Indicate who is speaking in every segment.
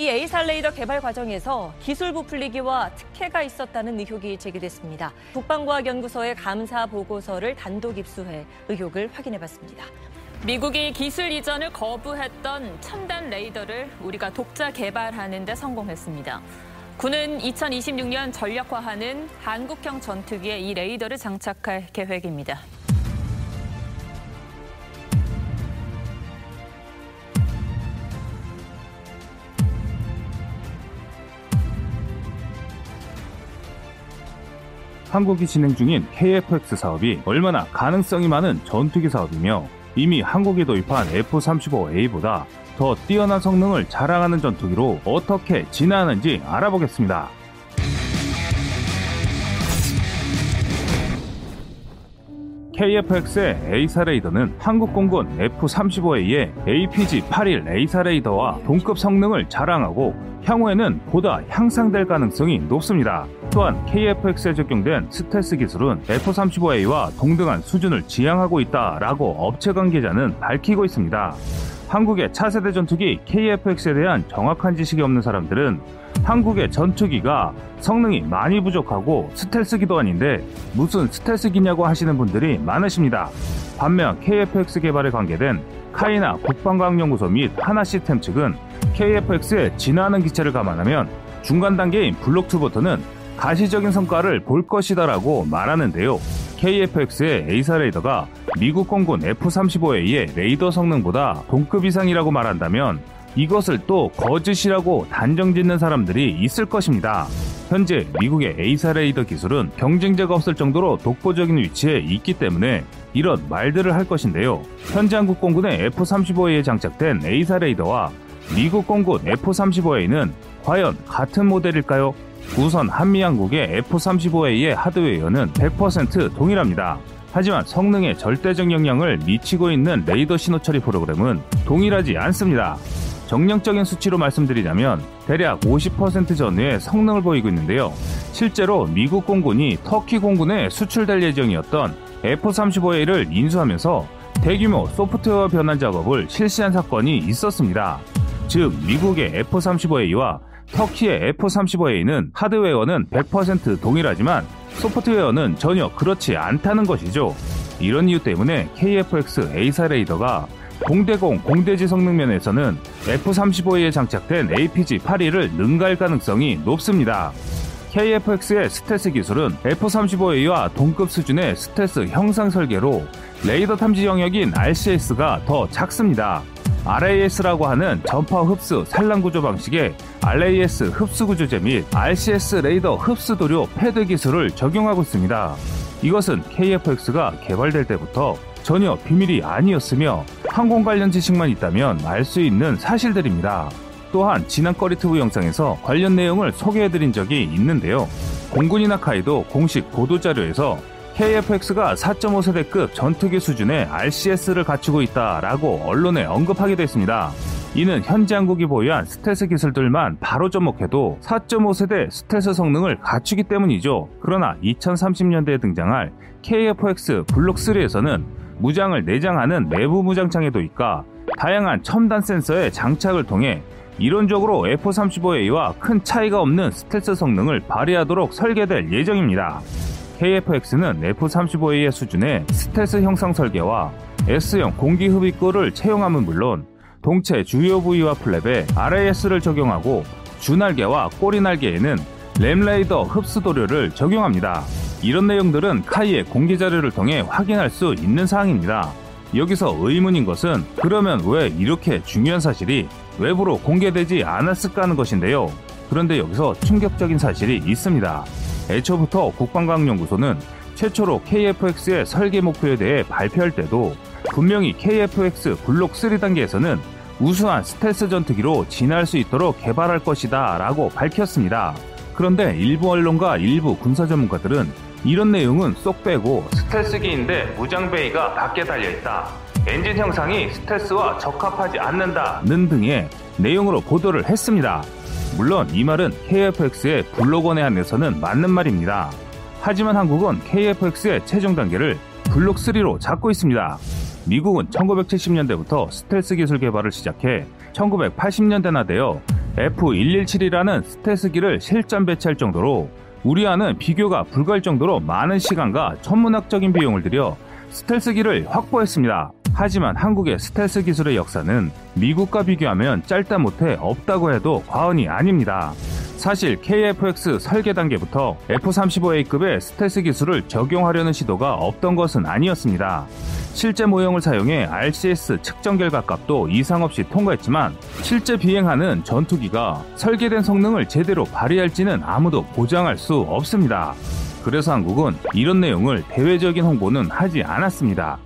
Speaker 1: 이 에이살 레이더 개발 과정에서 기술 부풀리기와 특혜가 있었다는 의혹이 제기됐습니다. 국방과학연구소의 감사 보고서를 단독 입수해 의혹을 확인해봤습니다. 미국이 기술 이전을 거부했던 첨단 레이더를 우리가 독자 개발하는 데 성공했습니다. 군은 2026년 전략화하는 한국형 전투기에 이 레이더를 장착할 계획입니다.
Speaker 2: 한국이 진행 중인 KFX 사업이 얼마나 가능성이 많은 전투기 사업이며 이미 한국이 도입한 F-35A보다 더 뛰어난 성능을 자랑하는 전투기로 어떻게 진화하는지 알아보겠습니다. KFX의 A사 레이더는 한국 공군 F-35A의 APG-81 A사 레이더와 동급 성능을 자랑하고 향후에는 보다 향상될 가능성이 높습니다. 또한 KFX에 적용된 스텔스 기술은 F-35A와 동등한 수준을 지향하고 있다라고 업체 관계자는 밝히고 있습니다. 한국의 차세대 전투기 KFX에 대한 정확한 지식이 없는 사람들은 한국의 전투기가 성능이 많이 부족하고 스텔스 기도 아닌데 무슨 스텔스기냐고 하시는 분들이 많으십니다. 반면 KFX 개발에 관계된 카이나 국방과학연구소 및 하나시스템 측은 KFX의 진화하는 기체를 감안하면 중간 단계인 블록2부터는 가시적인 성과를 볼 것이다라고 말하는데요. KFX의 A사 레이더가 미국 공군 F-35A의 레이더 성능보다 동급 이상이라고 말한다면 이것을 또 거짓이라고 단정 짓는 사람들이 있을 것입니다. 현재 미국의 A사 레이더 기술은 경쟁자가 없을 정도로 독보적인 위치에 있기 때문에 이런 말들을 할 것인데요. 현재 한국 공군의 F-35A에 장착된 A사 레이더와 미국 공군 F-35A는 과연 같은 모델일까요? 우선 한미양국의 F-35A의 하드웨어는 100% 동일합니다. 하지만 성능에 절대적 영향을 미치고 있는 레이더 신호 처리 프로그램은 동일하지 않습니다. 정량적인 수치로 말씀드리자면 대략 50% 전후의 성능을 보이고 있는데요. 실제로 미국 공군이 터키 공군에 수출될 예정이었던 F-35A를 인수하면서 대규모 소프트웨어 변환 작업을 실시한 사건이 있었습니다. 즉 미국의 F-35A와 터키의 F-35A는 하드웨어는 100% 동일하지만 소프트웨어는 전혀 그렇지 않다는 것이죠. 이런 이유 때문에 KFX A사 레이더가 공대공, 공대지 성능 면에서는 F-35A에 장착된 APG-81을 능가할 가능성이 높습니다. KFX의 스텔스 기술은 F-35A와 동급 수준의 스텔스 형상 설계로 레이더 탐지 영역인 RCS가 더 작습니다. RAS라고 하는 전파 흡수 산란 구조 방식의 RAS 흡수 구조제 및 RCS 레이더 흡수 도료 패드 기술을 적용하고 있습니다. 이것은 KFX가 개발될 때부터 전혀 비밀이 아니었으며 항공 관련 지식만 있다면 알 수 있는 사실들입니다. 또한 지난 꺼리트브 영상에서 관련 내용을 소개해드린 적이 있는데요. 공군이나 카이도 공식 보도자료에서 KFX가 4.5세대급 전투기 수준의 RCS를 갖추고 있다라고 언론에 언급하기도 했습니다. 이는 현재 한국이 보유한 스텔스 기술들만 바로 접목해도 4.5세대 스텔스 성능을 갖추기 때문이죠. 그러나 2030년대에 등장할 KFX 블록 3에서는 무장을 내장하는 내부 무장창의 도입과 다양한 첨단 센서의 장착을 통해 이론적으로 F-35A와 큰 차이가 없는 스텔스 성능을 발휘하도록 설계될 예정입니다. KF-X는 F-35A의 수준의 스텔스 형상 설계와 S형 공기 흡입구를 채용함은 물론 동체 주요 부위와 플랩에 RAS를 적용하고 주날개와 꼬리날개에는 램레이더 흡수도료를 적용합니다. 이런 내용들은 카이의 공개 자료를 통해 확인할 수 있는 사항입니다. 여기서 의문인 것은 그러면 왜 이렇게 중요한 사실이 외부로 공개되지 않았을까 하는 것인데요. 그런데 여기서 충격적인 사실이 있습니다. 애초부터 국방과학연구소는 최초로 KFX의 설계 목표에 대해 발표할 때도 분명히 KFX 블록 3단계에서는 우수한 스텔스 전투기로 진화할 수 있도록 개발할 것이다 라고 밝혔습니다. 그런데 일부 언론과 일부 군사 전문가들은 이런 내용은 쏙 빼고 스텔스기인데 무장베이가 밖에 달려있다. 엔진 형상이 스텔스와 적합하지 않는다는 등의 내용으로 보도를 했습니다. 물론 이 말은 KFX의 블록원에 한해서는 맞는 말입니다. 하지만 한국은 KFX의 최종 단계를 블록 3로 잡고 있습니다. 미국은 1970년대부터 스텔스 기술 개발을 시작해 1980년대나 되어 F117이라는 스텔스기를 실전 배치할 정도로 우리와는 비교가 불가할 정도로 많은 시간과 천문학적인 비용을 들여 스텔스기를 확보했습니다. 하지만 한국의 스텔스 기술의 역사는 미국과 비교하면 짧다 못해 없다고 해도 과언이 아닙니다. 사실 KF-X 설계 단계부터 F-35A급의 스텔스 기술을 적용하려는 시도가 없던 것은 아니었습니다. 실제 모형을 사용해 RCS 측정 결과 값도 이상 없이 통과했지만 실제 비행하는 전투기가 설계된 성능을 제대로 발휘할지는 아무도 보장할 수 없습니다. 그래서 한국은 이런 내용을 대외적인 홍보는 하지 않았습니다.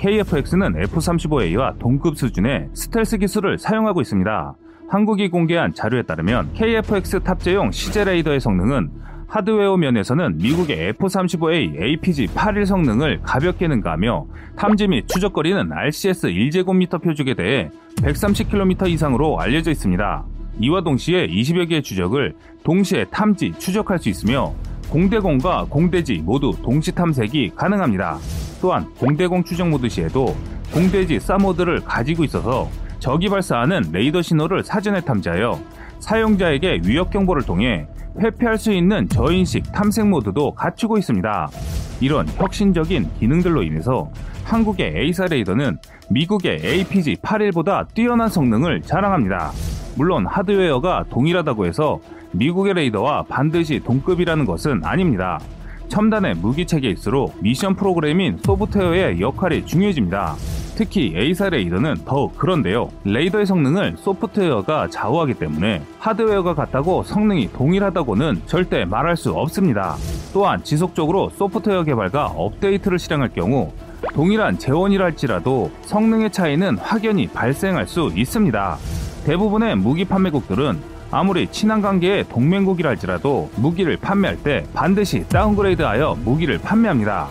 Speaker 2: KF-X는 F-35A와 동급 수준의 스텔스 기술을 사용하고 있습니다. 한국이 공개한 자료에 따르면 KF-X 탑재용 시제 레이더의 성능은 하드웨어 면에서는 미국의 F-35A APG-81 성능을 가볍게 능가하며 탐지 및 추적거리는 RCS 1제곱미터 표적에 대해 130km 이상으로 알려져 있습니다. 이와 동시에 20여 개의 추적을 동시에 탐지, 추적할 수 있으며 공대공과 공대지 모두 동시 탐색이 가능합니다. 또한 공대공 추적 모드 시에도 공대지 사모드를 가지고 있어서 적이 발사하는 레이더 신호를 사전에 탐지하여 사용자에게 위협 경보를 통해 회피할 수 있는 저인식 탐색 모드도 갖추고 있습니다. 이런 혁신적인 기능들로 인해서 한국의 AESA 레이더는 미국의 APG-81보다 뛰어난 성능을 자랑합니다. 물론 하드웨어가 동일하다고 해서 미국의 레이더와 반드시 동급이라는 것은 아닙니다. 첨단의 무기 체계일수록 미션 프로그램인 소프트웨어의 역할이 중요해집니다. 특히 AESA 레이더는 더욱 그런데요. 레이더의 성능을 소프트웨어가 좌우하기 때문에 하드웨어가 같다고 성능이 동일하다고는 절대 말할 수 없습니다. 또한 지속적으로 소프트웨어 개발과 업데이트를 실행할 경우 동일한 재원이라 할지라도 성능의 차이는 확연히 발생할 수 있습니다. 대부분의 무기 판매국들은 아무리 친한 관계의 동맹국이라 할지라도 무기를 판매할 때 반드시 다운그레이드하여 무기를 판매합니다.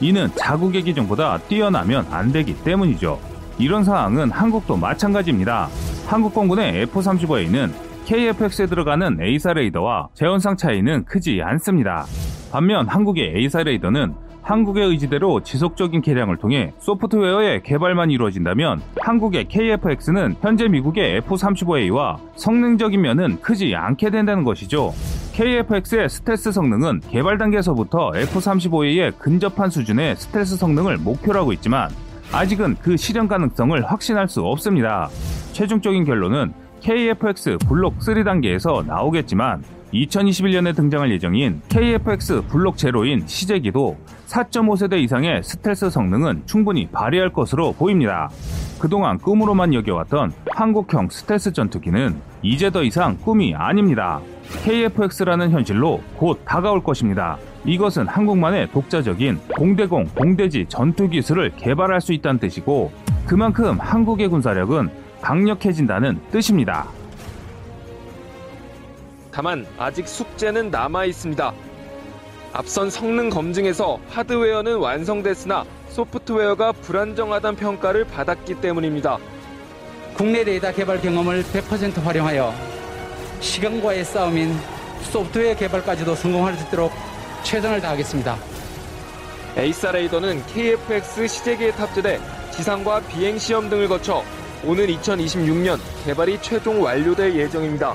Speaker 2: 이는 자국의 기준보다 뛰어나면 안 되기 때문이죠. 이런 상황은 한국도 마찬가지입니다. 한국 공군의 F-35A는 KF-X에 들어가는 A사 레이더와 재원상 차이는 크지 않습니다. 반면 한국의 A사 레이더는 한국의 의지대로 지속적인 개량을 통해 소프트웨어의 개발만 이루어진다면 한국의 KF-X는 현재 미국의 F-35A와 성능적인 면은 크지 않게 된다는 것이죠. KF-X의 스텔스 성능은 개발 단계에서부터 F-35A에 근접한 수준의 스텔스 성능을 목표로 하고 있지만 아직은 그 실현 가능성을 확신할 수 없습니다. 최종적인 결론은 KF-X 블록 3 단계에서 나오겠지만 2021년에 등장할 예정인 KF-X 블록 제로인 시제기도 4.5세대 이상의 스텔스 성능은 충분히 발휘할 것으로 보입니다. 그동안 꿈으로만 여겨왔던 한국형 스텔스 전투기는 이제 더 이상 꿈이 아닙니다. KF-X라는 현실로 곧 다가올 것입니다. 이것은 한국만의 독자적인 공대공, 공대지 전투 기술을 개발할 수 있다는 뜻이고 그만큼 한국의 군사력은 강력해진다는 뜻입니다.
Speaker 3: 다만 아직 숙제는 남아 있습니다. 앞선 성능 검증에서 하드웨어는 완성됐으나 소프트웨어가 불안정하다는 평가를 받았기 때문입니다.
Speaker 4: 국내 레이더 개발 경험을 100% 활용하여 시간과의 싸움인 소프트웨어 개발까지도 성공할 수 있도록 최선을 다하겠습니다.
Speaker 3: AESA 레이더는 KF-X 시제기에 탑재돼 지상과 비행 시험 등을 거쳐 오는 2026년 개발이 최종 완료될 예정입니다.